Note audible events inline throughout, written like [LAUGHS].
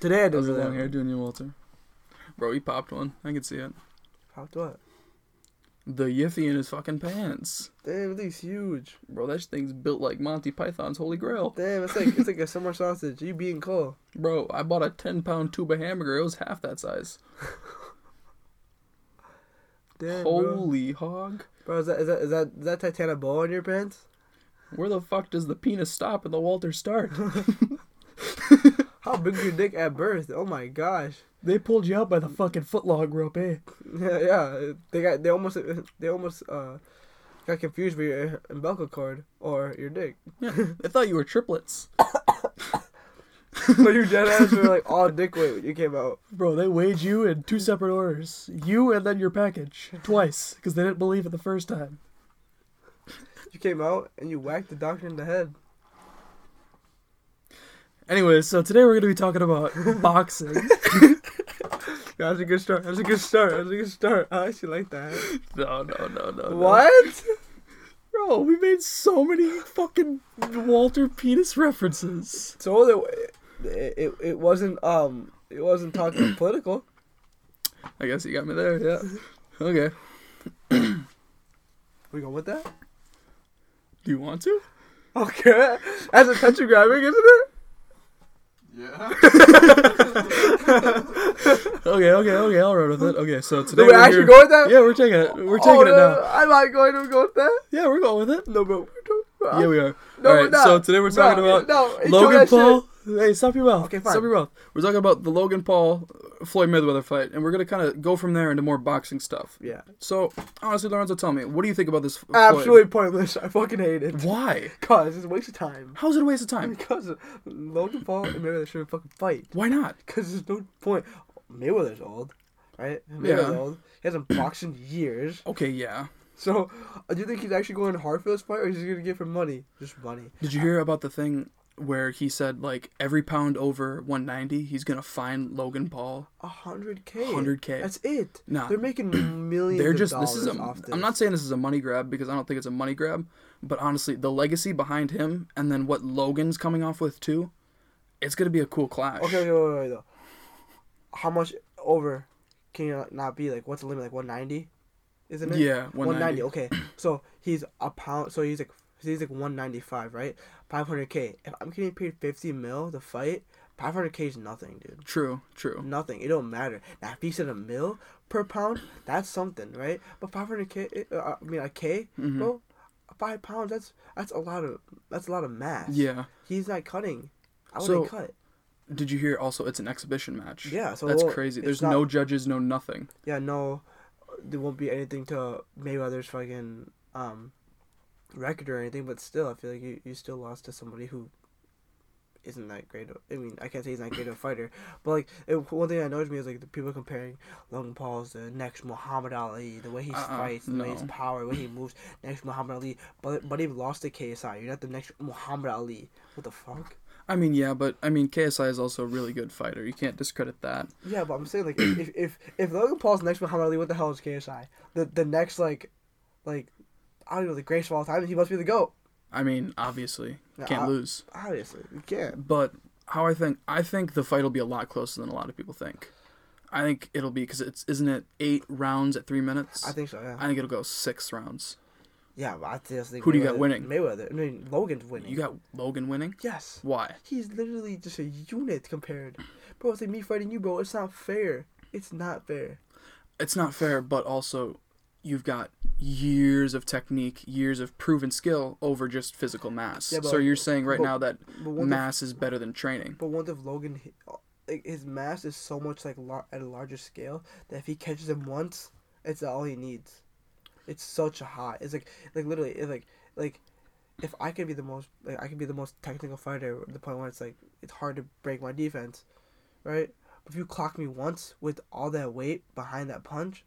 Today I That did a long hair doing you, Walter. Bro, he popped one. I can see it. Popped what? The yiffy in his fucking pants. Damn, thing's huge. Bro, that thing's built like Monty Python's Holy Grail. Damn, it's like it's like a summer sausage. You being cool. Bro, I bought a 10 pound tube of hamburger. It was half that size. [LAUGHS] Damn, bro. Holy hog. Bro, is that is that is that is that Titanic bow in your pants? Where the fuck does the penis stop and the Walter start? [LAUGHS] How big's your dick at birth? Oh my gosh. they pulled you out by the fucking footlog rope, eh? Yeah, [LAUGHS] yeah. They got they almost they almost uh got confused with your umbilical cord or your dick. Yeah, they thought you were triplets. [COUGHS] so your dead ass were like all dick weight when you came out. Bro, they weighed you in two separate orders. You and then your package. Twice. Because they didn't believe it the first time. You came out and you whacked the doctor in the head. Anyways, so today we're going to be talking about [LAUGHS] boxing. [LAUGHS] That's a good start. That's a good start. That's a good start. I actually like that. No, no, no, no. no. What? Bro, we made so many fucking Walter penis references. So it, it it it wasn't um it wasn't talking [CLEARS THROAT] political. I guess you got me there, yeah. [LAUGHS] Okay. We go with that? Do you want to? Okay. That's attention grabbing, isn't it? Yeah. [LAUGHS] Okay, okay, okay, I'll run with it. Okay, so today Do we we're actually here- go with that? Yeah, we're taking it. We're oh, taking oh, it now. I'm not going to go with that. Yeah, we're going with it. No, but Yeah, we are. No, All we're not. so today we're talking No, about no, Logan Paul. Hey, stop your mouth. Okay, fine. Stop your mouth. We're talking about the Logan Paul Floyd Mayweather fight, and we're gonna kind of go from there into more boxing stuff. Yeah. So, honestly, Lorenzo, tell me, what do you think about this? Floyd? Absolutely pointless. I fucking hate it. Why? [LAUGHS] Cause it's a waste of time. How's it a waste of time? Because Logan Paul and Mayweather shouldn't fucking fight. Why not? Because there's no point. Mayweather's old, right? Mayweather's Yeah. old. He hasn't boxed in years. Okay, yeah. So, uh, do you think he's actually going hard for this fight, or is he gonna get for money? Just money. Did you hear about the thing where he said like every pound over 190, he's gonna find Logan Paul A hundred k. 100K. That's it. Nah. They're making [CLEARS THROAT] millions. They're of just this is a. off this. am not saying this is a money grab because I don't think it's a money grab, but honestly, the legacy behind him and then what Logan's coming off with too, it's gonna be a cool clash. Okay, wait, wait, wait, though. How much over can you not be? Like, what's the limit? Like one ninety, isn't it? Yeah, 190. 190. Okay, so he's a pound. So he's like he's like one ninety five, right? Five hundred k. If I'm getting paid fifty mil to fight, five hundred k is nothing, dude. True, true. Nothing. It don't matter. Now, if he said a mil per pound, that's something, right? But five hundred k. uh, I mean, a K, Mhm. bro. Five pounds. That's that's a lot of that's a lot of mass. Yeah. He's not cutting. I So- wouldn't cut. Did you hear also it's an exhibition match? Yeah, so That's well, crazy. There's not- no judges, no nothing. Yeah, no, there won't be anything to Mayweather's fucking um record or anything, but still, I feel like you, you still lost to somebody who isn't that great. Of, I mean, I can't say he's not great of a fighter, but like it, one thing that annoys me is like the people comparing Logan Paul's the next Muhammad Ali, the way he Uh-uh, fights, the way his power, the way he moves, next Muhammad Ali. But but he lost to KSI. You're not the next Muhammad Ali. What the fuck? I mean, yeah, but I mean, KSI is also a really good fighter. You can't discredit that. Yeah, but I'm saying like if if if, if Logan Paul's next Muhammad Ali, what the hell is KSI? The the next like like I don't know the greatest of all time. He must be the goat. I mean, obviously, can't I- lose. Obviously, you can't. But how I think, I think the fight will be a lot closer than a lot of people think. I think it'll be because it's isn't it eight rounds at three minutes. I think so. Yeah. I think it'll go six rounds. yeah, but I just think. Who do you got winning? Mayweather. I mean, Logan's winning. You got Logan winning. yes. Why? He's literally just a unit compared. Bro, it's like me fighting you, bro. It's not fair. It's not fair. It's not fair, but also you've got years of technique, years of proven skill over just physical mass. Yeah, but- so you're saying right but- now that mass is better than training. But what if Logan, uh, like his mass is so much like at a larger scale that if he catches him once, it's all he needs. It's such a high. It's like like literally it's like like if I could be the most like I could be the most technical fighter the point where it's like it's hard to break my defense, right? But if you clock me once with all that weight behind that punch,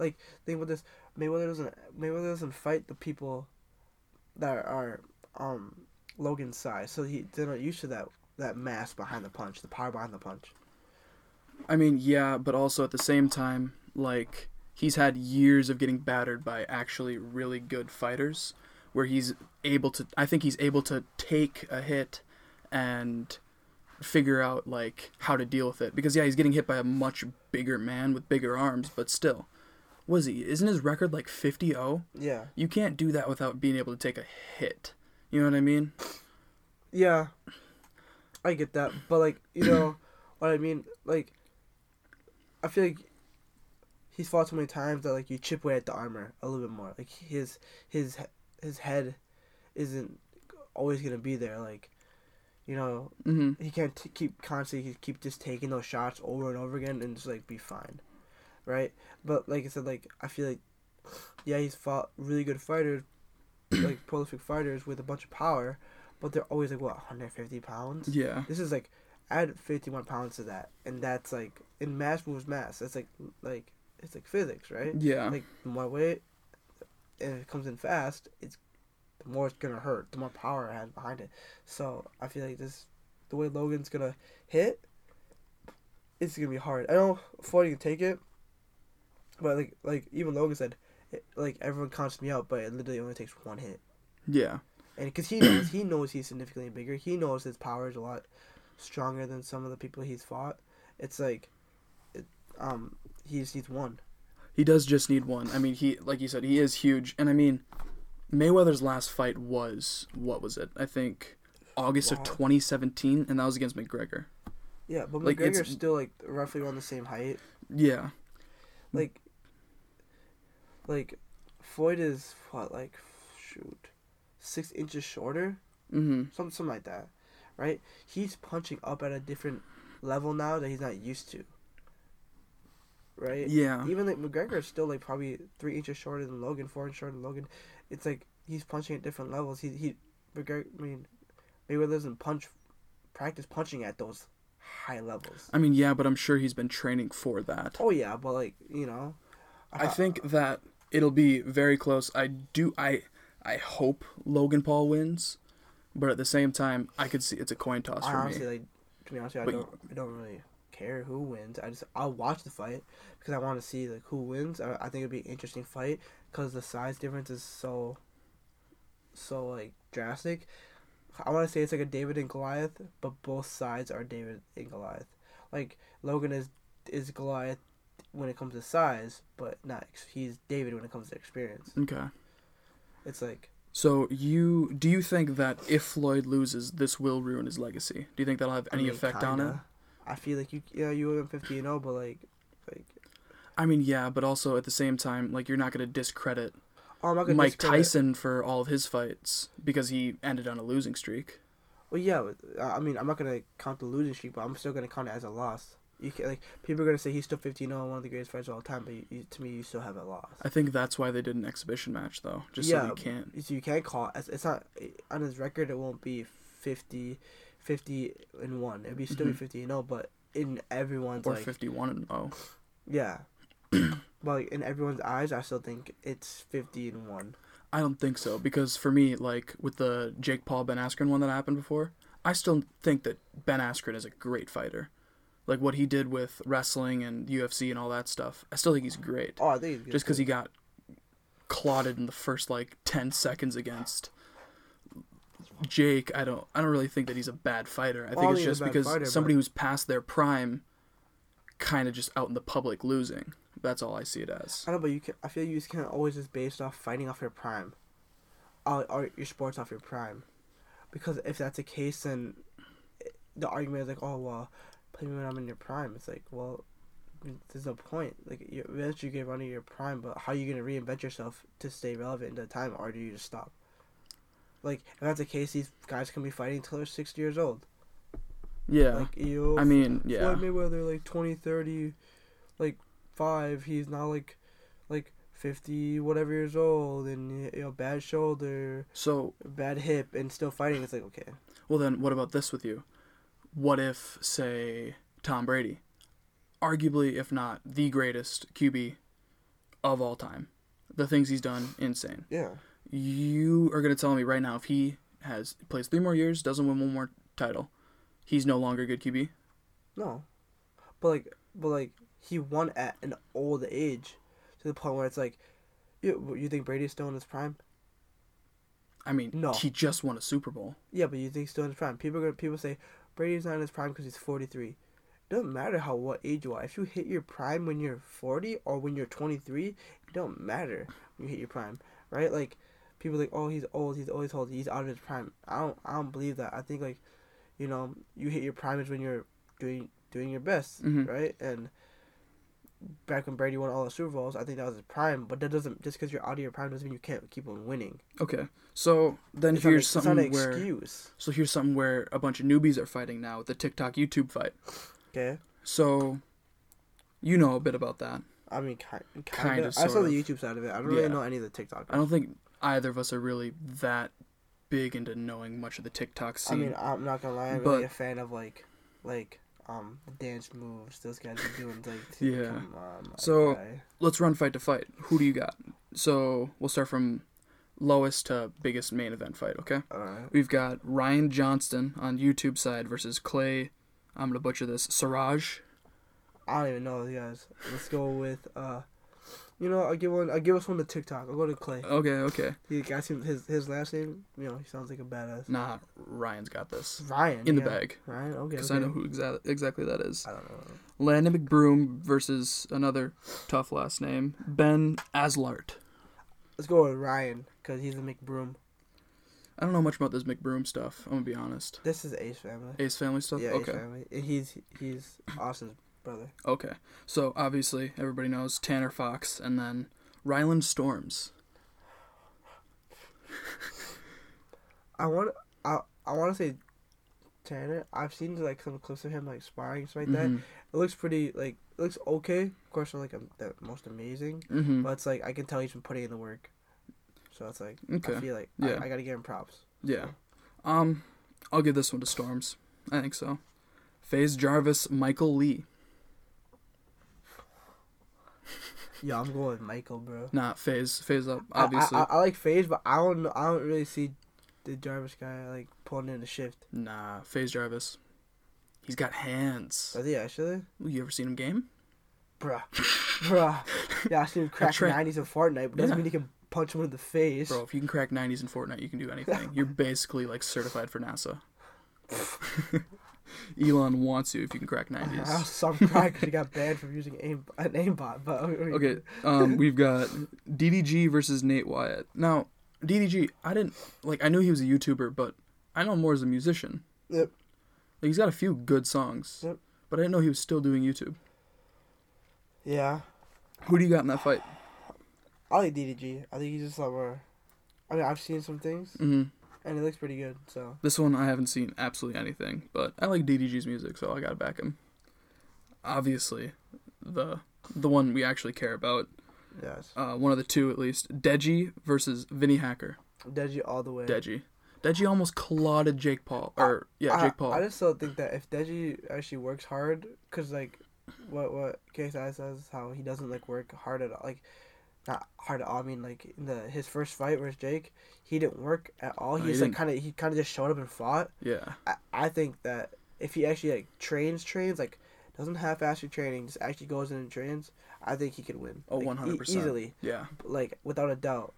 like think about this, Mayweather doesn't Mayweather doesn't fight the people that are um Logan's size, so he not used to that that mass behind the punch, the power behind the punch. I mean, yeah, but also at the same time, like he's had years of getting battered by actually really good fighters, where he's able to. I think he's able to take a hit and figure out like how to deal with it because yeah, he's getting hit by a much bigger man with bigger arms, but still. Was he? Isn't his record like 50-0? Yeah. You can't do that without being able to take a hit. You know what I mean? Yeah. I get that, but like you know [COUGHS] what I mean. Like, I feel like he's fought so many times that like you chip away at the armor a little bit more. Like his his his head isn't always gonna be there. Like, you know, Mhm. he can't t- keep constantly keep just taking those shots over and over again and just like be fine, right? But like I said, like I feel like yeah, he's fought really good fighters, [CLEARS THROAT] like prolific fighters with a bunch of power, but they're always like what 150 pounds. Yeah. This is like add 51 pounds to that, and that's like in mass moves mass. That's like like it's like physics, right? Yeah. Like the more weight, and if it comes in fast, it's the more it's gonna hurt. The more power it has behind it. So I feel like this, the way Logan's gonna hit, it's gonna be hard. I know Floyd can take it, but like like even Logan said, it, like everyone counts me out, but it literally only takes one hit. yeah. And because he knows he knows he's significantly bigger, he knows his power is a lot stronger than some of the people he's fought. It's like, it, um, he just needs one. He does just need one. I mean, he like you said, he is huge, and I mean, Mayweather's last fight was what was it? I think August of 2017, and that was against McGregor. Yeah, but Like, McGregor's still like roughly around the same height. Yeah, Like, like, Floyd is what like, shoot, six inches shorter, hmm something something like that, right? He's punching up at a different level now that he's not used to. Right. yeah, Even like McGregor is still like probably three inches shorter than Logan, four inches shorter than Logan. It's like he's punching at different levels. He he McGregor. I mean, Mayweather doesn't punch, practice punching at those high levels. I mean, yeah, but I'm sure he's been training for that. Oh yeah, but like you know, I uh-huh. think that it'll be very close. I do. I I hope Logan Paul wins, but at the same time, I could see it's a coin toss I for honestly me. like to be honest, with you, I don't I don't really care who wins. I just I'll watch the fight because I want to see like who wins. I, I think it'd be an interesting fight because the size difference is so so like drastic. I want to say it's like a David and Goliath, but both sides are David and Goliath. Like Logan is is Goliath when it comes to size, but not he's David when it comes to experience. Okay. It's like So you do you think that if Floyd loses, this will ruin his legacy? Do you think that'll have I any mean, effect on it? I feel like you yeah you went fifty and zero, but like like I mean, yeah, but also at the same time, like you're not gonna discredit oh, not gonna Mike discredit- Tyson for all of his fights because he ended on a losing streak. Well, yeah, I mean, I'm not gonna count the losing streak, but I'm still gonna count it as a loss. You can like people are gonna say he's still 15 0 one of the greatest fighters of all time, but you, you, to me, you still have a loss. I think that's why they did an exhibition match though, just Yeah, so you can't. So you can't call it. It's, not on his record. It won't be 50, 50 and one. It'd be still be Mhm. 50 and 0, but in everyone's Or like 51 and oh. yeah, [CLEARS THROAT] but like in everyone's eyes, I still think it's 50 and one. I don't think so because for me, like with the Jake Paul Ben Askren one that happened before, I still think that Ben Askren is a great fighter. Like what he did with wrestling and UFC and all that stuff, I still think he's great. Oh, I think he's good Just because he got clotted in the first like ten seconds against Jake, I don't, I don't really think that he's a bad fighter. I Well, think it's think he's a just because fighter, somebody but- who's past their prime, kind of just out in the public losing. That's all I see it as. I know, but you can. I feel like you just can't always just based off fighting off your prime, or, or your sports off your prime, because if that's the case, then eh, the argument is like, oh well, play me when I'm in your prime. It's like, well, there's no point. Like, you eventually you get running your prime, but how are you gonna reinvent yourself to stay relevant in the time, or do you just stop? Like, if that's the case, these guys can be fighting until they're sixty years old. Yeah, Like, you. I mean, yeah, Floyd Mayweather like 20, 30, like five. He's not like, like fifty whatever years old, and you know bad shoulder, so bad hip, and still fighting. It's like okay, Well, then, what about this with you? What if, say, Tom Brady, arguably, if not the greatest QB of all time, the things he's done, insane. yeah, You are gonna tell me right now if he has plays three more years, doesn't win one more title, he's no longer a good QB. no, but like, but like he won at an old age, to the point where it's like, you you think Brady's still in his prime? I mean, No. he just won a Super Bowl. Yeah, but you think he's still in his prime? People gonna people say Brady's not in his prime because he's 43. It doesn't matter how what age you are. If you hit your prime when you're 40 or when you're 23, it don't matter when you hit your prime, right? Like people like, oh, he's old. He's always old. He's out of his prime. I don't. I don't believe that. I think like, you know, you hit your prime is when you're doing doing your best, Mhm. right? And back when Brady won all the Super Bowls, I think that was his prime. But that doesn't just because you're out of your prime doesn't mean you can't keep on winning. Okay. So then It's here's not something an where excuse. so here's something where a bunch of newbies are fighting now with the TikTok YouTube fight. Okay. So you know a bit about that. I mean, kind, kind, Kinda, of. I saw sort the. YouTube side of it. I don't Yeah. really know any of the TikTok. I don't think either of us are really that big into knowing much of the TikTok scene. I mean, I'm not gonna lie. I'm But- really a fan of like, like, um, dance moves. Those guys are doing like. [LAUGHS] Yeah. Come on, So- guy. Let's run fight to fight. Who do you got? So we'll start from lowest to biggest main event fight. Okay. Alright. We've got Ryan Johnston on YouTube side versus Clay. I'm gonna butcher this. Siraj. I don't even know those guys. Let's go with uh, you know, I'll give one. I'll give us one to TikTok. I'll go to Clay. Okay. Okay. He him his his last name. You know, he sounds like a badass. Nah, Ryan's got this Ryan. in the bag Ryan. Okay. because okay. I know who exa- exactly that is. I don't know. Landon McBroom versus another tough last name, Ben Azelart. Let's go with Ryan because he's a McBroom. I don't know much about this McBroom stuff. I'm gonna be honest. This is Ace family. Ace family stuff. Yeah, okay. Ace family. He's he's Austin's brother. Okay. So obviously everybody knows Tanner Fox and then Ryland Storms. I want I I want to say Tanner. I've seen like some clips of him like sparring stuff like that. Mhm. It looks pretty like it looks okay. Of course, not like the most amazing, Mhm. but it's like I can tell he's been putting in the work. So it's like I feel like Yeah. I, I gotta give him props. Yeah. Um, I'll give this one to Storms. I think so. FaZe Jarvis, Michael Lee. Yeah, I'm going with Michael, bro. Not FaZe. FaZe up, obviously. I, I, I like FaZe, but I don't. I don't really see the Jarvis guy like pulling in the shift. nah, FaZe Jarvis. He's got hands. Does he actually? You ever seen him game? Bruh, [LAUGHS] bruh. Yeah, I seen him crack nineties in Fortnite, but doesn't Yeah. mean he can punch him in the face. Bro, if you can crack 90s in Fortnite, you can do anything. [LAUGHS] You're basically like certified for NASA. [LAUGHS] Elon wants you if you can crack [LAUGHS] I 90s. saw him cry because he got banned from using aim an aimbot. But Okay, um, [LAUGHS] we've got DDG versus Nate Wyatt. Now, DDG, I didn't like. I knew he was a YouTuber, but I know him more as a musician. Yep. Like, he's got a few good songs, Yep. but I didn't know he was still doing YouTube. Yeah, Who do you got in that fight? I like DDG. I think he's just lot. I mean, I've seen some things, hmm and he looks pretty good. So This one I haven't seen absolutely anything, but I like DDG's music, so I gotta back him. Obviously, the the one we actually care about, yes, uh, one of the two at least, Deji versus Vinnie Hacker. Deji all the way. Deji, Deji almost clotted Jake Paul, or yeah, I, Jake Paul. I just don't think that if Deji actually works hard, cause like, what what KSI says how he doesn't like work hard at all, like, not hard at all. I mean like in the his first fight versus Jake, he didn't work at all. No, He he just like kind of he kind of just showed up and fought. yeah. I, I think that if he actually like trains trains like doesn't have faster training, just actually goes in and trains, I think he could win. Oh, 100%. e- easily, Yeah. like without a doubt.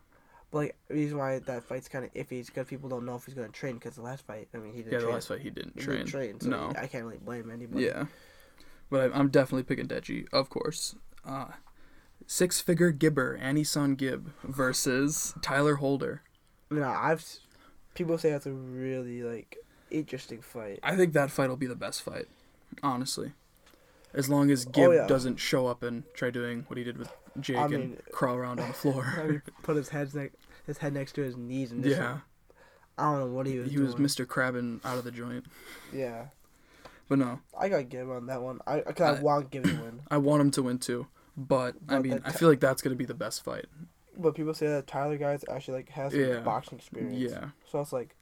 But like the reason why that fight's kind of iffy is because people don't know if he's gonna train. Because the last fight, I mean, he didn't Yeah, the train. last fight he didn't He train. didn't train, so no. I can't really blame anybody. Yeah. But I, I'm definitely picking Deji, of course. Uh, Six figure Gibber, AnEsonGib versus Tayler Holder. I mean, I've people say that's a really like interesting fight. I think that fight will be the best fight, honestly. As long as Gibb Oh, yeah. doesn't show up and try doing what he did with Jake I and mean- crawl around on the [LAUGHS] I floor. mean, put his head next his head next to his knees and just, yeah, I don't know what he was. he was. Mr. Crabbing out of the joint. Yeah, But no, I got Gib on that one. I I, I I- want Gib to win. [CLEARS THROAT] I want him to win too. But I mean, I feel like that's gonna be the best fight. But people say that Tyler guys actually like has some Yeah. boxing experience. Yeah, So it's like,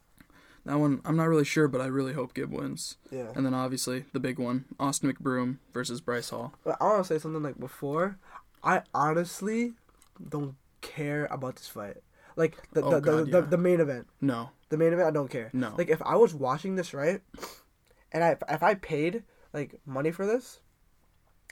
that one I'm not really sure, but I really hope Gib wins. yeah. And then obviously the big one, Austin McBroom versus Bryce Hall. But I want to say something like before. I honestly don't care about this fight. Like the Oh, God, the, yeah. the, the main event. No, The main event, I don't care. no. Like if I was watching this right, and I if I paid like money for this,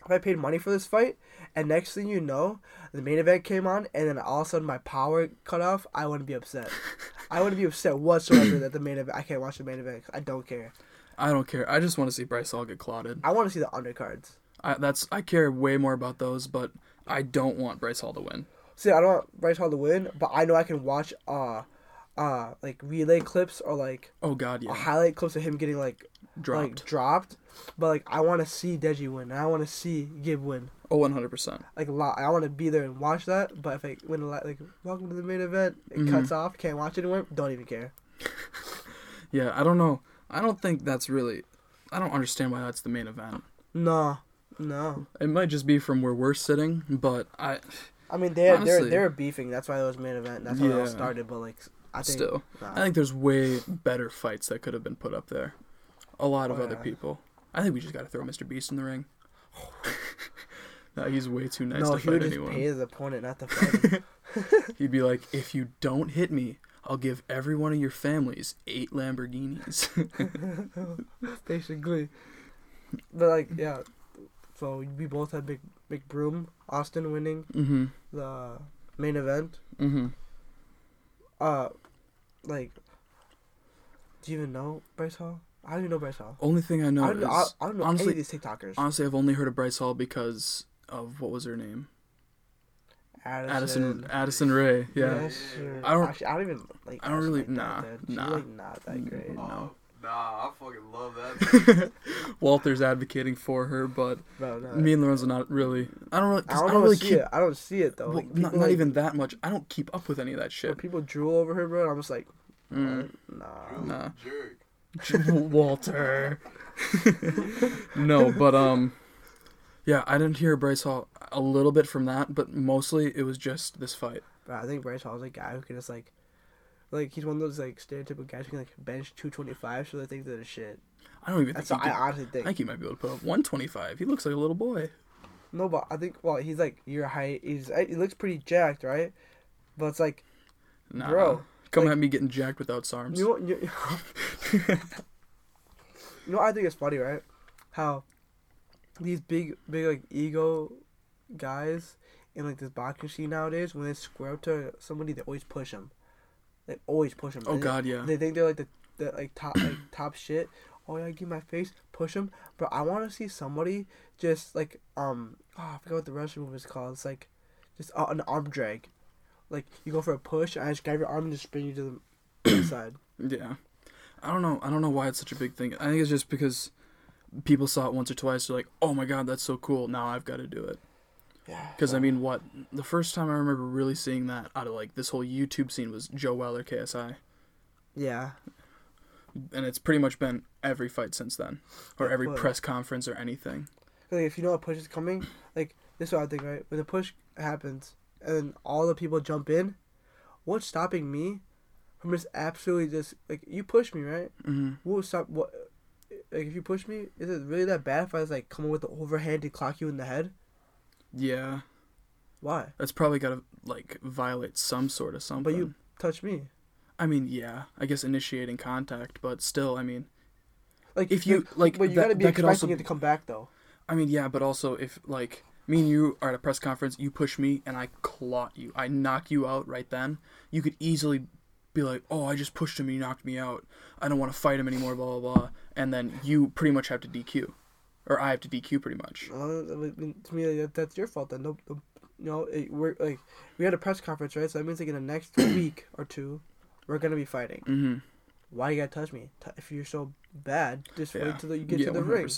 if I paid money for this fight, and next thing you know, the main event came on, and then all of a sudden my power cut off, I wouldn't be upset. [LAUGHS] I wouldn't be upset whatsoever that the main event. I can't watch the main event. I don't care. I don't care. I just want to see Bryce Hall get clotted. I want to see the undercards. I, that's I care way more about those, but I don't want Bryce Hall to win. See, I don't want Bryce Hall to win, but I know I can watch uh uh like relay clips or like Oh God, yeah, highlight clips of him getting like dropped. like dropped. But like I want to see Deji win, I want to see Gib win. oh, one hundred percent. Like a lot, I want to be there and watch that. But if I win a like welcome to the main event, it Mhm. cuts off, can't watch it anymore. Don't even care. [LAUGHS] Yeah, I don't know. I don't think that's really. I don't understand why that's the main event. No, no. It might just be from where we're sitting, but I I mean they're Honestly. they're they're beefing. That's why it was main event. That's how it all started. But like I think still. nah. I think there's way better fights that could have been put up there. A lot of Oh, other yeah. people. I think we just got to throw Mr. Beast in the ring. [LAUGHS] no, he's way too nice no, to he would fight just anyone. pay his opponent not the [LAUGHS] fight. [LAUGHS] He'd be like, if you don't hit me, I'll give every one of your families eight Lamborghinis. basically. But like yeah, so we both had big big broom Austin winning mm-hmm. the main event. Mm-hmm. Uh, like, do you even know Bryce Hall? I don't even know Bryce Hall. Only thing I know I, don't, is I, I don't know honestly- any of these TikTokers. honestly I've only heard of Bryce Hall because of what was her name? Addison Addison Rae. Yeah. Yes, sir. I don't- Actually, I don't even like. I don't really- like that, nah, dude. She's nah. like not that great. No. Oh, nah, I fucking love that. [LAUGHS] Walter's advocating for her, but Bro, no. me and Lorenzo not really. I don't really. 'cause I don't, I don't really see keep. it. I don't see it though. well, Like, not, people, not even that much. I don't keep up with any of that when shit. people drool over her, bro. I'm just like, Mm. nah. Nah. Jerk. [LAUGHS] Walter. no, but um, yeah, I didn't hear Bryce Hall a little bit from that, but mostly it was just this fight. Bro, I think Bryce Hall's a guy who can just like, like he's one of those like stereotypical guys who can like bench 225, so they think they're the shit. I don't even That's think. what He I could, honestly I think. think he might be able to put up 125. He looks like a little boy. No, but I think well, he's like your height. He's he looks pretty jacked, right? But it's like, Nah, Bro, come like- at me getting jacked without arms. you know, you, [LAUGHS] you know, what I think it's funny, right? How these big, big like ego guys in like this boxing scene nowadays, when they square up to somebody, they always push them. They always push them. oh God, yeah. They think they're like the, the like top like [COUGHS] top shit. Oh yeah, give my face, push them. But I want to see somebody just like um oh, I forgot what the Russian move is called. It's like just uh, an arm drag. Like you go for a push, and I just grab your arm and just spin you to the [CLEARS THROAT] side. Yeah. I don't know. I don't know why it's such a big thing. I think it's just because people saw it once or twice. They're like, "Oh my god, that's so cool! Now I've got to do it." Yeah. Because I mean, what the first time I remember really seeing that out of like this whole YouTube scene was Joe Weller KSI, Yeah. and it's pretty much been every fight since then, or Yeah, every but- press conference or anything. Like if you know a push is coming, like this is what I think, right? When the push happens and all the people jump in, what's stopping me from just absolutely just like you push me, right? hmm What stop what like if you push me, is it really that bad if I was like coming with the overhand to clock you in the head? Yeah, Why? that's probably got to like violate some sort of something. But you touch me. I mean, yeah, I guess initiating contact, but still, I mean, Like if you like, but you that, gotta be expecting also it to come back though. I mean, yeah, but also if like me and you are at a press conference, you push me and I clot you, I knock you out right then. You could easily be like, "Oh, I just pushed him, and he knocked me out. I don't want to fight him anymore." Blah blah blah, and then you pretty much have to DQ, or I have to DQ pretty much. Uh, I mean, to me, that, that's your fault then. No, no, know, it, we're like we had a press conference, right? So that means like in the next [COUGHS] week or two, we're gonna be fighting. Mm-hmm. Why you gotta touch me? If you're so bad, just Yeah. wait till you get yeah, to the one hundred ring.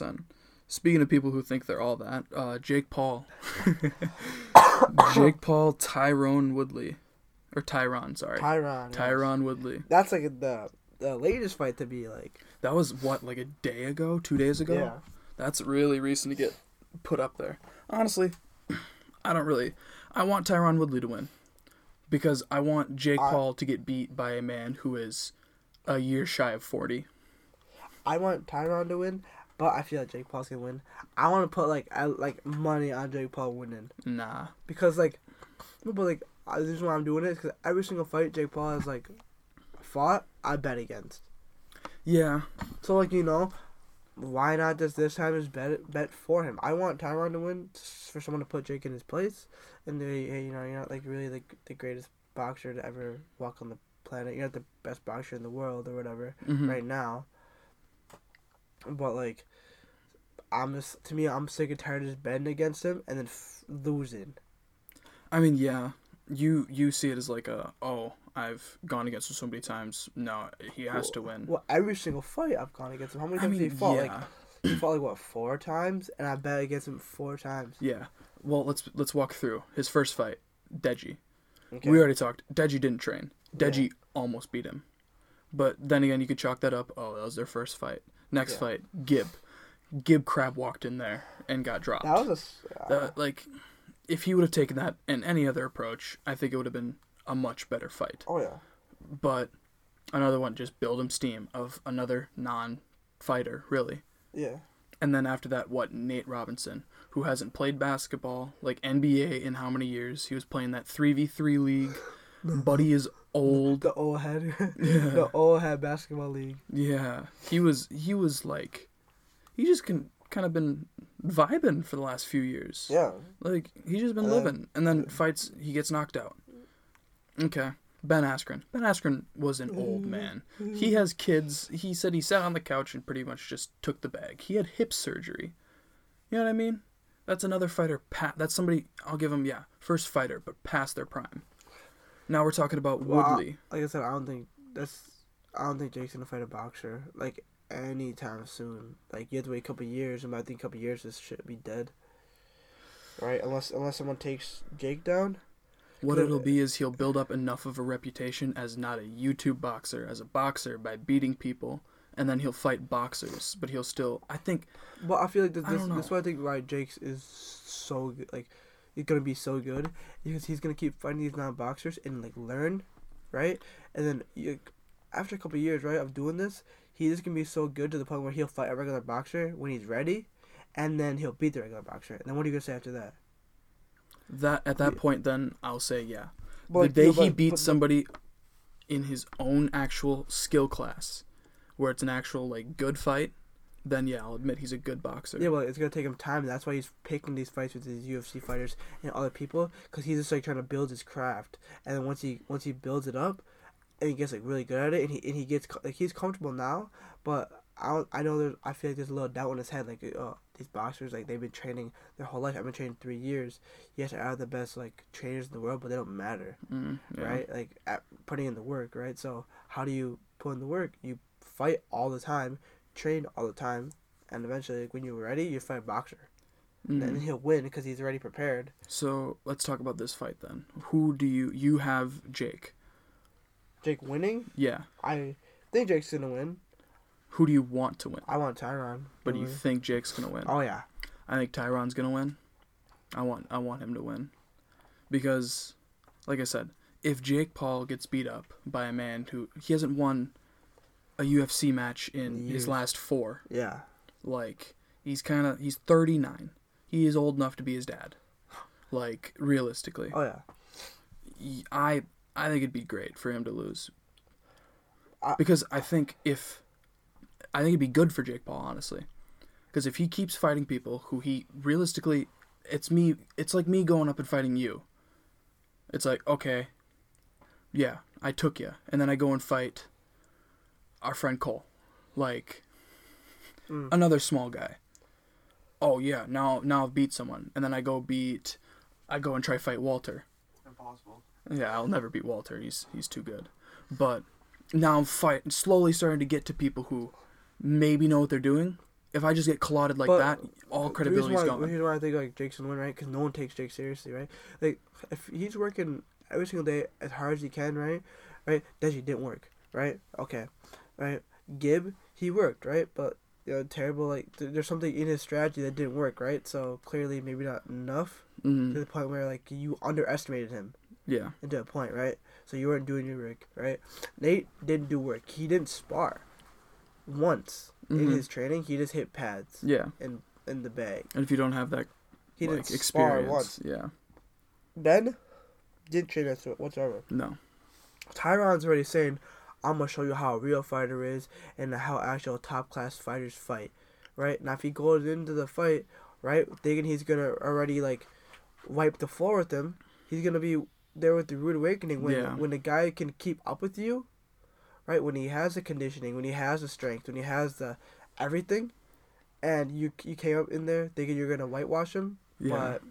Speaking of people who think they're all that, uh, Jake Paul, [COUGHS] Jake Paul, Tyrone Woodley, or Tyron, sorry, Tyron. yes. Woodley. That's like the the latest fight to be like. That was what like a day ago, two days ago. Yeah. That's really recent to get put up there. Honestly, [CLEARS THROAT] I don't really. I want Tyron Woodley to win because I want Jake I- Paul to get beat by a man who is a year shy of forty. I want Tyron to win, but I feel like Jake Paul's gonna win. I want to put like I, like money on Jake Paul winning Nah. because like, but like the reason why I'm doing it is because every single fight Jake Paul has like fought, I bet against. Yeah. So like you know, why not just this time just bet bet for him? I want Tyron to win for someone to put Jake in his place, and they, you know you're not like really the the greatest boxer to ever walk on the planet. You're not the best boxer in the world or whatever Mhm. right now. but like, I'm just to me, I'm sick and tired of just betting against him and then f- losing. I mean, yeah, you you see it as like a oh I've gone against him so many times. No, he has to win. Well, every single fight I've gone against him. How many I times mean, did he fought? yeah, Like he fought like what four times, and I bet against him four times. yeah. Well, let's let's walk through his first fight, Deji. Okay. We already talked. Deji didn't train. Yeah. Deji almost beat him. But then again, you could chalk that up. Oh, that was their first fight. Next Yeah. fight, Gib. Gib crab walked in there and got dropped. that was a, uh, That- like, if he would have taken that and any other approach, I think it would have been a much better fight. oh yeah. But another one, just build him steam of another non-fighter, really. Yeah. And then after that, what Nate Robinson, who hasn't played basketball like NBA in how many years? He was playing that three v three league. [LAUGHS] Buddy is old. The old head, [LAUGHS] Yeah. the old head basketball league. Yeah, he was he was like, he just can kind of been vibing for the last few years. Yeah. Like he's just been And then- living, and then fights he gets knocked out. Okay, Ben Askren. Ben Askren was an old mm-hmm. man. He has kids. He said he sat on the couch and pretty much just took the bag. He had hip surgery. You know what I mean? That's another fighter. Pa- that's somebody. I'll give him yeah, first fighter, but past their prime. Now we're talking about Well, I- Woodley. Like I said, I don't think that's. I don't think Jake's gonna fight a boxer like anytime soon. Like you have to wait a couple years, and I think a couple years this shit be dead. Right, unless unless someone takes Jake down. What it'll be is he'll build up enough of a reputation as not a YouTube boxer, as a boxer by beating people, and then he'll fight boxers. But he'll still, I think, Well, I feel like this this, is why I think why Jake's is so good. Like he's gonna be so good because he's gonna keep fighting these non boxers and like learn, right? And then you, after a couple years, right, of doing this, he's just gonna be so good to the point where he'll fight a regular boxer when he's ready, and then he'll beat the regular boxer. And then what are you gonna say after that? that at that Yeah. point, then I'll say yeah. But, the day no, he but- beats but- somebody in his own actual skill class, where it's an actual like good fight, then yeah, I'll admit he's a good boxer. Yeah, well, it's gonna take him time. That's why he's picking these fights with these UFC fighters and other people, because he's just like trying to build his craft. And then once he once he builds it up, and he gets like really good at it, and he and he gets like he's comfortable now. But I don't, I know there's I feel like there's a little doubt in his head, like oh these boxers like they've been training their whole life. I've been training three years. Yes, I have the best like trainers in the world, but they don't matter, Mm, yeah. right? Like at putting in the work, right? So how do you put in the work? You fight all the time, train all the time, and eventually, like, when you're ready, you fight a boxer. Mm. And he'll win because he's already prepared. So let's talk about this fight then. Who do you you have Jake? Jake winning, Yeah. I think Jake's gonna win. Who do you want to win? I want Tyron. But you win. think Jake's gonna win? Oh yeah. I think Tyron's gonna win. I want I want him to win. Because like I said, if Jake Paul gets beat up by a man who he hasn't won a UFC match in Years. his last four, Yeah. like he's kind of he's 39. He is old enough to be his dad. Like realistically. Oh yeah. I I think it'd be great for him to lose. I- because I think if I think it'd be good for Jake Paul honestly. Because if he keeps fighting people who he realistically it's me it's like me going up and fighting you. It's like, okay, yeah, I took you. And then I go and fight our friend Cole. Like Mm. another small guy. Oh yeah, now now I've beat someone. And then I go beat I go and try fight Walter. Impossible. Yeah, I'll never beat Walter. He's he's too good. But now I'm fighting, slowly starting to get to people who maybe know what they're doing. If I just get clotted like But that, all credibility's why, gone. Here's why I think like Jake's gonna win, right? Because no one takes Jake seriously, right? Like if he's working every single day as hard as he can, right? Right? Deji didn't work, right? Okay, right? Gib he worked, right? But you know, terrible. Like th- there's something in his strategy that didn't work, right? So clearly maybe not enough to hmm the point where like you underestimated him. Yeah, into a point, right? So you weren't doing your work, right? Nate didn't do work. He didn't spar once in Mhm. his training. He just hit pads yeah. in in the bag. And if you don't have that He like didn't spar once. yeah, Ben didn't train us whatsoever. no, Tyron's already saying, "I'm gonna show you how a real fighter is and how actual top class fighters fight." Right now, if he goes into the fight, right, thinking he's gonna already like wipe the floor with him, he's gonna be there with the rude awakening when Yeah. when the guy can keep up with you, right? When he has the conditioning, when he has the strength, when he has the everything, and you you came up in there thinking you're gonna whitewash him, Yeah. but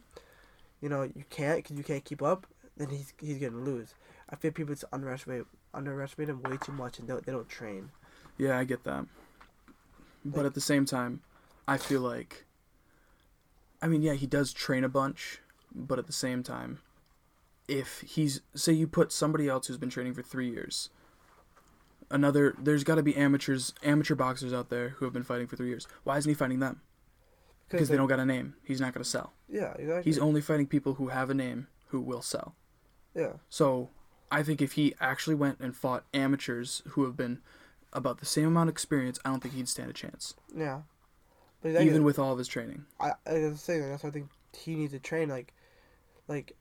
you know you can't because you can't keep up, then he's he's gonna lose. I feel people just underestimate underestimate him way too much and don't they don't train. Yeah, I get that. But Like- at the same time, I feel like I mean, yeah, he does train a bunch, but at the same time, if he's say you put somebody else who's been training for 3 years, another there's got to be amateurs, amateur boxers out there who have been fighting for 3 years. Why isn't he fighting them? Because they don't got a name. He's not going to sell. Yeah, exactly. He's only fighting people who have a name who will sell. yeah. So I think if he actually went and fought amateurs who have been about the same amount of experience, I don't think he'd stand a chance, Yeah. But even with all of his training. I I was saying that's why I think he needs to train like, like.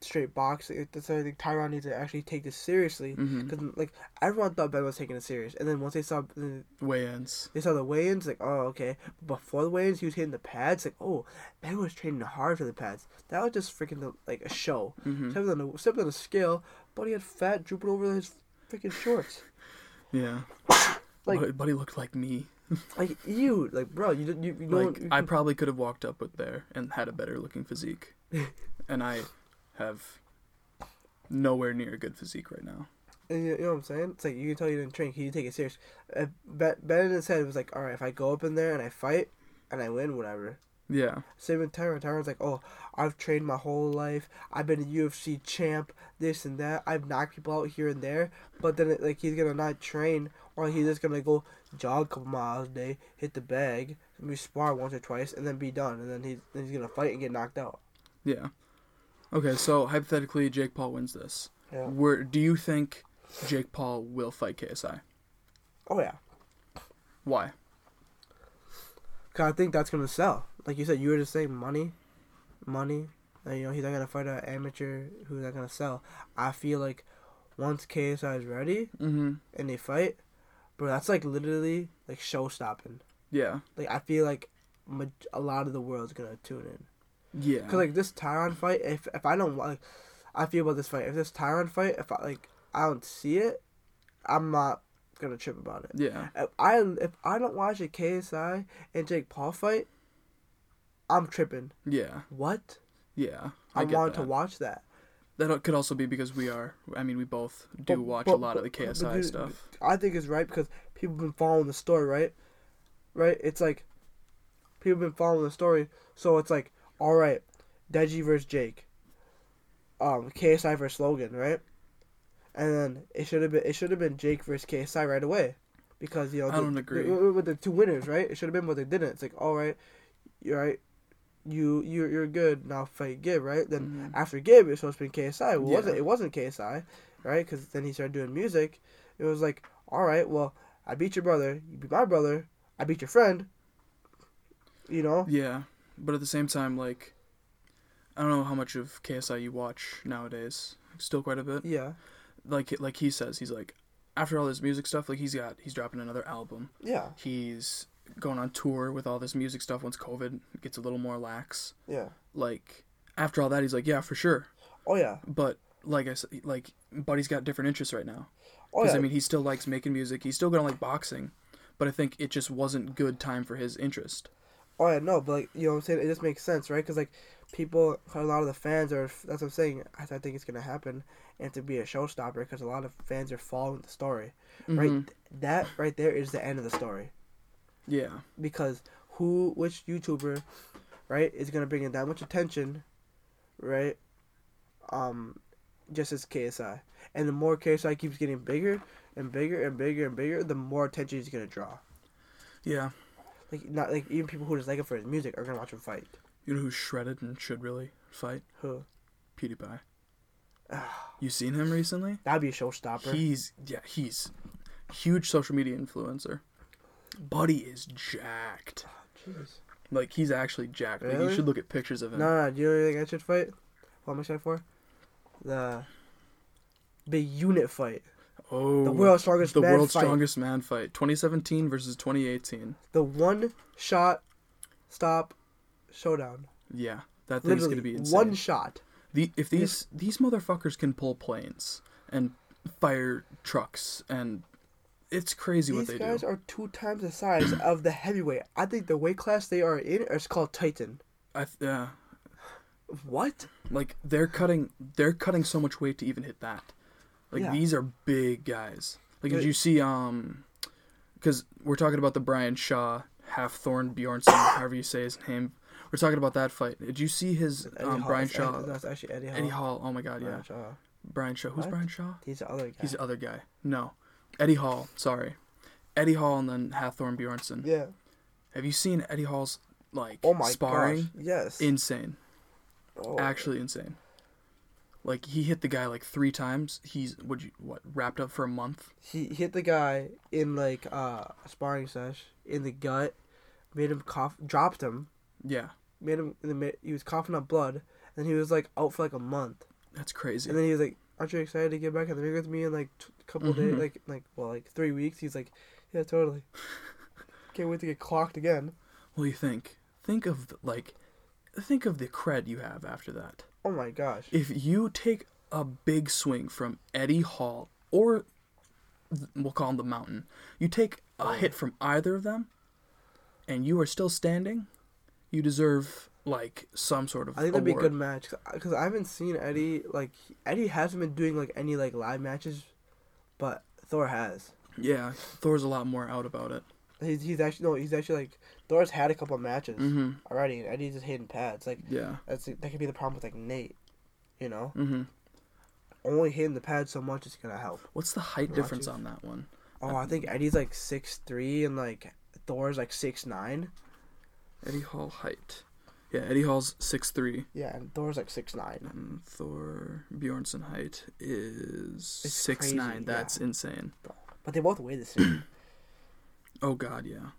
Straight boxing. That's why I think Tyron needs to actually take this seriously. Because like everyone thought Ben was taking it serious, and then once they saw the Weigh-ins. they saw the weigh-ins, like oh okay. But before the weigh-ins, he was hitting the pads. Like oh, Ben was training hard for the pads. That was just freaking the, like a show. hmm Stepping on the stepping on scale, but he had fat drooping over his freaking shorts. Yeah. [COUGHS] Like- but, but he looked like me. [LAUGHS] Like you, like bro, you you, you know Like I probably could have walked up with there and had a better looking physique, [LAUGHS] and I have nowhere near a good physique right now. You, you know what I'm saying? It's like you can tell you didn't train. He didn't take it serious. Uh, ben, ben in his head was like, all right, if I go up in there and I fight and I win, whatever. Yeah. Same with Tyron. Tyron's like, oh, I've trained my whole life. I've been a UFC champ, this and that. I've knocked people out here and there. But then, it, like, he's gonna not train, or he's just gonna go jog a couple miles a day, hit the bag, maybe spar once or twice, and then be done. And then he's then he's gonna fight and get knocked out. Yeah. Okay, so hypothetically, Jake Paul wins this. Yeah. Where do you think Jake Paul will fight KSI? Oh yeah. Why? Cause I think that's gonna sell. Like you said, you were just saying money, money. And, you know, he's not gonna fight an amateur who's not gonna sell. I feel like once KSI is ready Mm-hmm. and they fight, bro, that's like literally like show stopping. Yeah. Like I feel like a lot of the world's gonna tune in. Yeah. Cause like this Tyron fight, if if I don't like, I feel about this fight. If this Tyron fight, if I like, I don't see it, I'm not gonna trip about it. yeah. If I if I don't watch a KSI and Jake Paul fight, I'm tripping. Yeah. What? Yeah. I, I, get want that. to watch that. That could also be because we are. I mean, we both do But- watch but- a lot of the KSI stuff. I think it's right because people have been following the story, right? Right? It's like people have been following the story, so it's like, all right, Deji versus Jake, um, KSI versus Logan, right? And then it should have been it should have been Jake versus KSI right away, because you know I the- don't agree. the- with the two winners, right? It should have been, but they didn't. It's like, all right, you're right. You you you're good now. Fight Gib, right? Then Mhm. after Gib, it's supposed to be KSI. Well, it Yeah. wasn't it wasn't KSI, right? Because then he started doing music. It was like, all right, well, I beat your brother. You beat my brother. I beat your friend. You know? Yeah, but at the same time, like, I don't know how much of KSI you watch nowadays. Still quite a bit. Yeah, Like, like he says, he's like, after all this music stuff, like he's got, he's dropping another album. yeah, He's going on tour with all this music stuff once COVID gets a little more lax. yeah. Like, after all that, he's like, yeah, for sure. Oh yeah, But like I said, like, Buddy's got different interests right now. oh Because yeah. I mean, he still likes making music. He's still gonna like boxing, but I think it just wasn't good time for his interest. Oh yeah, no, but like you know, what I'm saying it just makes sense, right? Because like people, a lot of the fans are. That's what I'm saying. I, I think it's gonna happen, and to be a showstopper, because a lot of fans are following the story, right? Mhm. That right there is the end of the story. Yeah. because who which YouTuber, right, is gonna bring in that much attention, right? Um, just as KSI, and the more KSI keeps getting bigger and bigger and bigger and bigger, the more attention he's gonna draw. Yeah. Like not like even people who just like him for his music are gonna watch him fight. You know who's shredded and should really fight? Who? PewDiePie. [SIGHS] You seen him recently? That'd be a showstopper. He's yeah, he's huge social media influencer. Buddy is jacked. Oh, jeez. Like he's actually jacked. Like, you should look at pictures of him. No, do you know what I think I should fight? What am I excited for? The big unit fight. Oh, The world's strongest the man world's fight. strongest man fight, 2017 versus 2018. The one shot stop showdown. Yeah, that thing's Literally gonna be insane. one shot. The if these these motherfuckers can pull planes and fire trucks and It's crazy what they do. These guys are two times the size [CLEARS THROAT] of the heavyweight. I think the weight class they are in is called Titan. I th- yeah, What? like they're cutting they're cutting so much weight to even hit that. Like Yeah. these are big guys. Like did you see um, because we're talking about the Brian Shaw Hafthor Bjornsson, however you say his name. We're talking about that fight. Did you see his um, Hall. Brian Shaw? Eddie- That's actually Eddie Hall. Eddie Hall. Oh my God, yeah. Brian Shaw. Brian Shaw. Who's What? Brian Shaw? He's the other guy. He's the other guy. No, Eddie Hall. Sorry, Eddie Hall and then Hafthor Bjornsson. yeah. Have you seen Eddie Hall's like Oh my sparring? gosh. Yes. Insane. oh. Actually insane. Like he hit the guy like three times. He's what you what wrapped up for a month. he hit the guy in like uh, a sparring sesh in the gut, made him cough, dropped him, Yeah, made him. in the He was coughing up blood, and he was like out for like a month. that's crazy. And then he was like, "Aren't you excited to get back in the ring with me in like t- a couple of days, like like well like three weeks?" He's like, "Yeah, totally." [LAUGHS] Can't wait to get clocked again. what do you think? Think of like, think of the cred you have after that. Oh my gosh. If you take a big swing from Eddie Hall or we'll call him the Mountain, you take a oh. hit from either of them, and you are still standing, you deserve like some sort of I think that'd be a good match because I haven't seen Eddie like Eddie hasn't been doing like any like live matches, but Thor has. Yeah, Thor's a lot more out about it. He's he's actually no he's actually like Thor's had a couple matches Mm-hmm. already and Eddie's just hitting pads like Yeah. that's that could be the problem with like Nate, you know Mm-hmm. only hitting the pads so much is gonna help. What's the height Watch difference on that one? Oh, I think Eddie's like six three and like Thor's like six nine. Eddie Hall height. Yeah, Eddie Hall's six three, Yeah, and Thor's like six nine. and Thor Bjornsson height is It's six nine. That's yeah. insane. But they both weigh the same. [COUGHS] Oh God, yeah.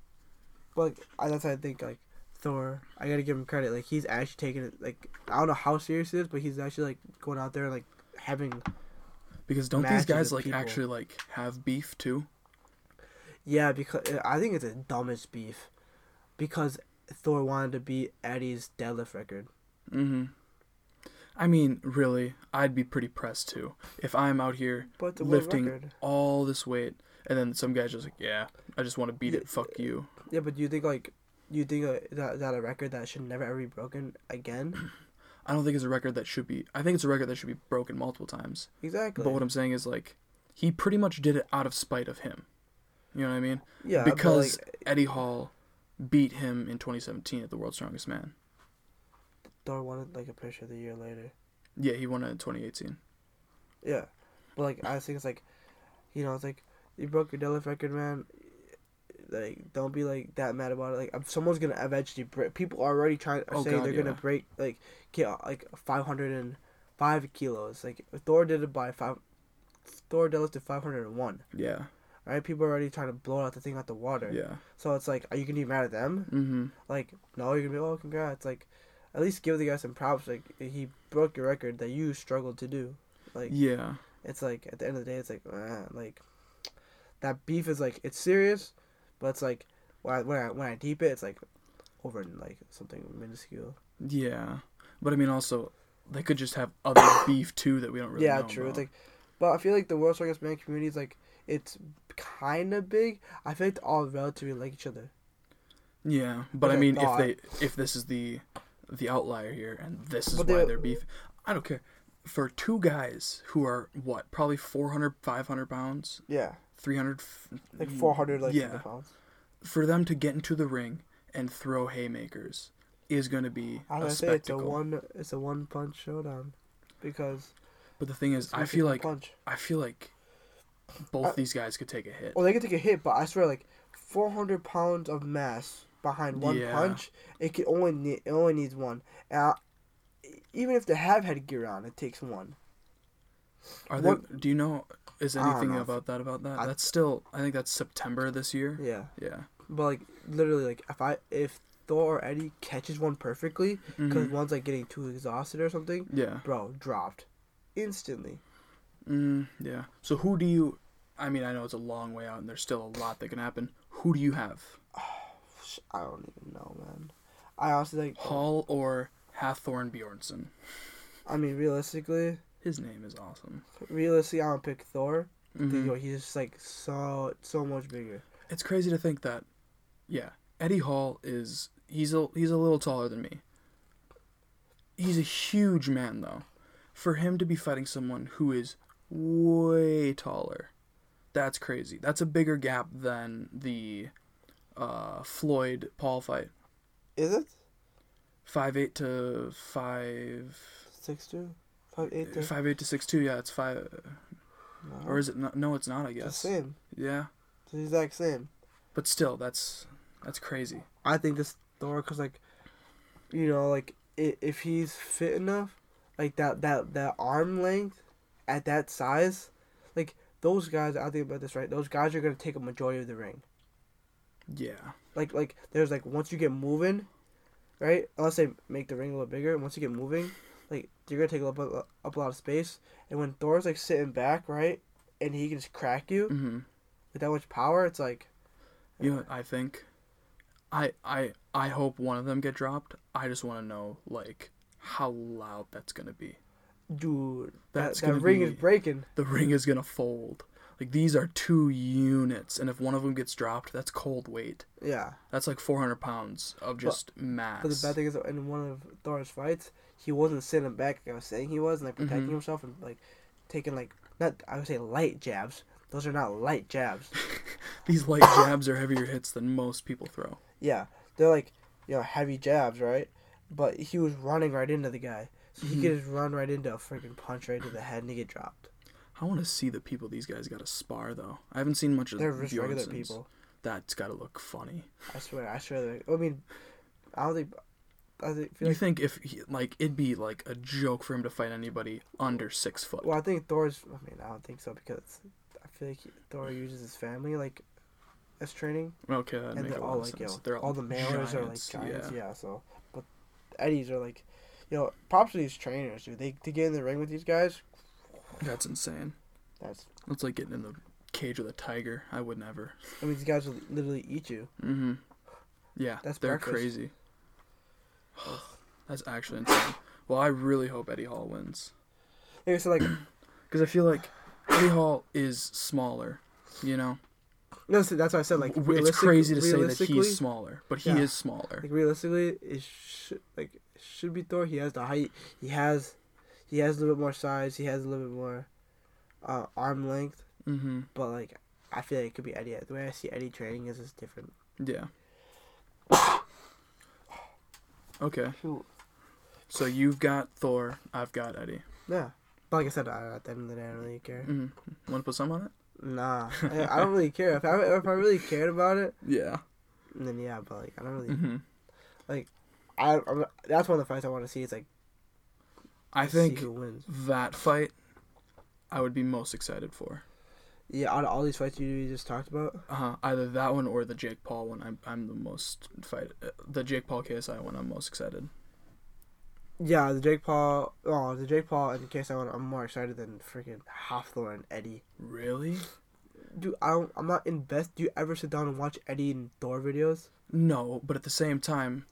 But like, I, that's I think like Thor. I gotta give him credit. Like he's actually taking it. Like I don't know how serious it is, but he's actually like going out there and like having. Because don't these guys like people. actually like have beef too? Yeah, because I think it's the dumbest beef, because Thor wanted to beat Eddie's deadlift record. Mm-hmm. I mean, really, I'd be pretty pressed too if I'm out here But the world lifting all this weight, and then some guy's just like, "Yeah, I just want to beat it. Fuck you." Yeah, but do you think like, you think uh, that that a record that should never ever be broken again? [CLEARS THROAT] I don't think it's a record that should be. I think it's a record that should be broken multiple times. Exactly. But what I'm saying is like, he pretty much did it out of spite of him. You know what I mean? yeah, because like, Eddie Hall beat him in 2017 at the World's Strongest Man. Thor wanted like a picture the year later. Yeah, he won it in 2018. Yeah, but like I think it's like, you know, it's like you broke your deadlift record, man. Like, don't be like that mad about it. Like, um, someone's gonna eventually break. People are already trying. to Oh, God, they're gonna break like get like five hundred and five kilos. Like Thor did it by five. Thor deadlifted five hundred and one. Yeah, Right? People are already trying to blow out the thing out the water. yeah. So it's like, are you gonna be mad at them? Mm-hmm. Like, no, you're gonna be oh congrats. Like, at least give the guy some props. Like he broke your record that you struggled to do. Like Yeah, it's like at the end of the day, it's like uh, like that beef is like it's serious, but it's like when I when I, when I deep it, it's like over in like something minuscule. yeah. But I mean, also, they could just have other [COUGHS] beef too that we don't really yeah, know true. about. It's like, but I feel like the World's Strongest Man community is like it's kind of big. I feel like they all relatively like each other. yeah, but I mean, if they if this is the the outlier here and this is But why they- they're beef, I don't care. For two guys who are what probably 400, 500 pounds, Yeah, 300, like four hundred like yeah. pounds. for them to get into the ring and throw haymakers is going to be I gonna say it's a spectacle. one it's a one punch showdown, because But the thing is, I feel like punch. I feel like both I- these guys could take a hit. Well, they can take a hit, but I swear, like four hundred pounds of mass behind one Yeah. punch, it can only need, it only needs one. I, even if they have headgear on, it takes one. Are what- Do you know? Is anything know if- about that? About that? I- that's still. I think that's September this year. Yeah, Yeah. but like literally, like if I if Thor or Eddie catches one perfectly, because Mhm. one's like getting too exhausted or something, Yeah. bro, dropped instantly. Mm, yeah. So who do you? I mean, I know it's a long way out, and there's still a lot that can happen. Who do you have? [SIGHS] I don't even know, man. I honestly like. Hall or Hafthor Bjornsson. I mean, realistically, His name is awesome. realistically, I'm gonna pick Thor. Mhm. he's just like so so much bigger. It's crazy to think that, yeah, Eddie Hall is he's a he's a little taller than me. He's a huge man though. For him to be fighting someone who is way taller, that's crazy. That's a bigger gap than the uh, Floyd Paul fight. Is it Five eight to five six two, five eight? to- five eight to six two. Yeah, it's five. No, Or is it not? No, it's not. I it's the guess. same. Yeah, It's the exact same. but still, that's that's crazy. I think this Thor, cause like, you know, like if he's fit enough, like that that that arm length, at that size, like those guys. I think about this right. Those guys are gonna take a majority of the ring. Yeah. Like like there's like once you get moving, right? Unless they make the ring a little bigger. Once you get moving, you're gonna take up a, up a lot of space. And when Thor's like sitting back, right, and he can just crack you Mm-hmm. with that much power, it's like You know I think? I I I hope one of them get dropped. I just want to know like how loud that's gonna be. dude, That's that, that gonna ring be- is breaking. The ring is gonna fold. Like these are two units, and if one of them gets dropped, that's cold weight. Yeah. That's like 400 pounds of just mass. But the bad thing is, in one of Thor's fights, he wasn't sitting back like I was saying he was, and like protecting Mhm. himself and like taking like not I would say light jabs. Those are not light jabs. [LAUGHS] These light jabs are heavier hits than most people throw. Yeah, they're like you know heavy jabs, right? But he was running right into the guy, so he Mhm. could just run right into a freaking punch right to the head and he get dropped. I want to see the people these guys got to spar though. I haven't seen much of They're just regular people. That's got to look funny. I swear. I swear. I mean, I don't think. I think, You like, think if he, like it'd be like a joke for him to fight anybody under six foot? well, I think Thor's. I mean, I don't think so because I feel like Thor uses his family like as training. Okay, that and they're all like sense. yo, They're all the mailers are like giants, giants, yeah. So, but Eddie's are like, you know, props to these trainers, dude. They to get in the ring with these guys. That's insane. That's That's like getting in the cage with a tiger. I would never. I mean, these guys will literally eat you. Mm-hmm. Yeah, That's they're breakfast. crazy. [SIGHS] That's actually insane. Well, I really hope Eddie Hall wins I said, like [CLEARS THROAT] because I feel like Eddie Hall is smaller. You know, no, so that's why I said like it's crazy to say that he's smaller, but he Yeah. is smaller. Like realistically, it should like it should be Thor. He has the height. He has, he has a little bit more size. He has a little bit more, uh, arm length. Mm-hmm. But like, I feel like it could be Eddie. The way I see Eddie training is just different. Yeah. Okay, Shoot. so you've got Thor. I've got Eddie. Yeah. But like I said, I, at the end of the day, I don't really care. Mm-hmm. Want to put some on it? Nah, [LAUGHS] I, I don't really care. If I if I really cared about it, Yeah. then yeah. But like, I don't really. Mm-hmm. I I'm, that's one of the fights I want to see. Is like I think that fight, I would be most excited for. Yeah, out of all these fights you just talked about, Uh, either that one or the Jake Paul one. I'm I'm the most fight. Uh, the Jake Paul KSI one. I'm most excited. yeah, the Jake Paul, oh, the Jake Paul and the KSI want, I'm more excited than freaking Hafthor and Eddie. Really? Dude, I don't, I'm not invest. Do you ever sit down and watch Eddie and Thor videos? No, but at the same time,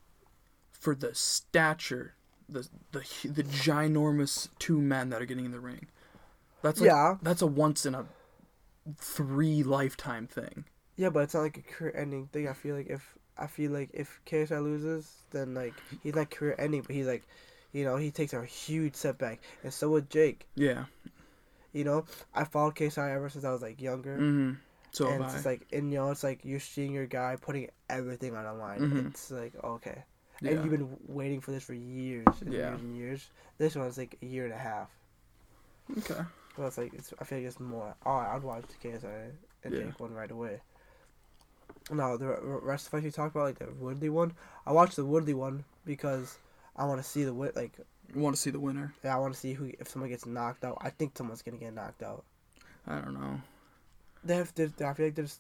for the stature, the the the ginormous two men that are getting in the ring, that's like, yeah, that's a once in a three lifetime thing. yeah, but it's not like a career-ending thing. I feel like if I feel like if KSI loses, then like he's not career-ending, but he's like, you know, he takes a huge setback, and so would Jake. Yeah. You know, I followed KSI ever since I was like younger. Mm-hmm. So and it's like, and you know, it's like you're seeing your guy putting everything on the line. Mhm. It's like okay, yeah. and you've been waiting for this for years and Yeah. years and years. This one's like a year and a half. okay. So it's like it's. I feel like it's more. Oh, I'd watch the KSI and Yeah. take one right away. No, the rest of the fights you talked about, like the Woodley one, I watched the Woodley one because I want to see the wit. Like, Want to see the winner? yeah, I want to see who if someone gets knocked out. I think someone's gonna get knocked out. I don't know. They have. they I feel like there's.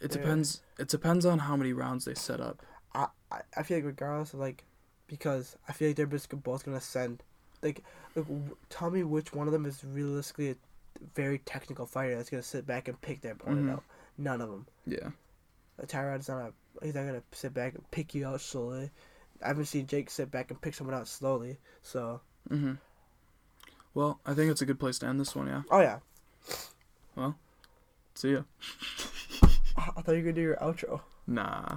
It depends. It depends on how many rounds they set up. I, I feel like regardless of like, because I feel like they're just both gonna send, like, like w- tell me which one of them is realistically a very technical fighter that's gonna sit back and pick their opponent Mhm. out. None of them. Yeah. Tyron's not a. He's not gonna sit back and pick you out slowly. I haven't seen Jake sit back and pick someone out slowly. So. Mm-hmm. Well, I think it's a good place to end this one. Yeah. Oh yeah. Well, See ya. [LAUGHS] I thought you were gonna do your outro. Nah.